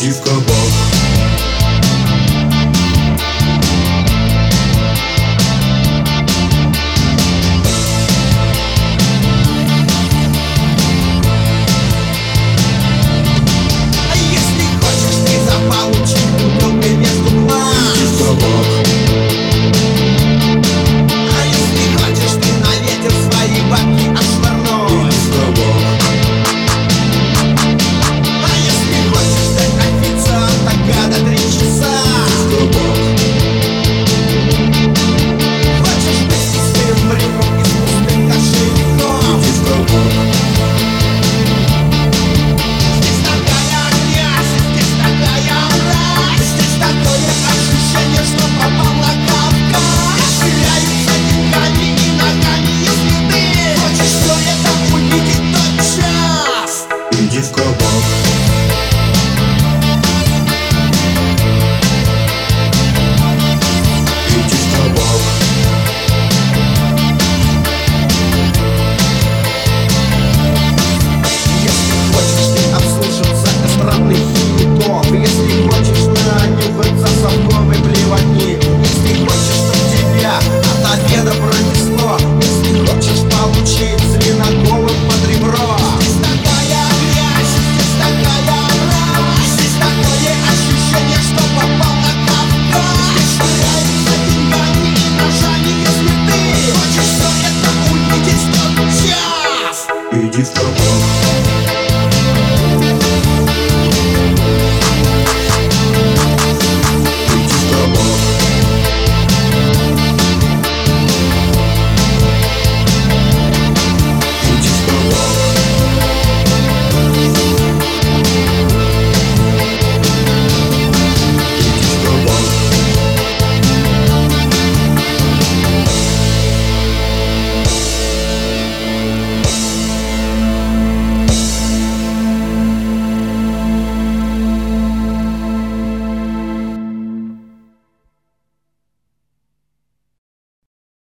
de cambota.